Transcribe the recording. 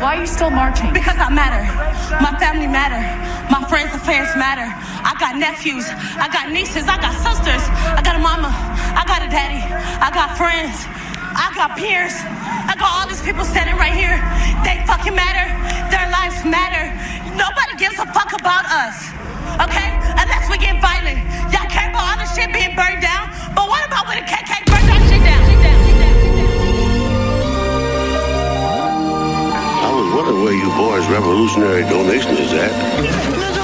Why are you still marching? Because I matter. My family matter. My friends and fans matter. I got nephews. I got nieces. I got sisters. I got a mama. I got a daddy. I got friends. I got peers. I got all these people standing right here. They fucking matter. Their lives matter. Nobody gives a fuck about us. Okay? Where you boys' revolutionary donation is at.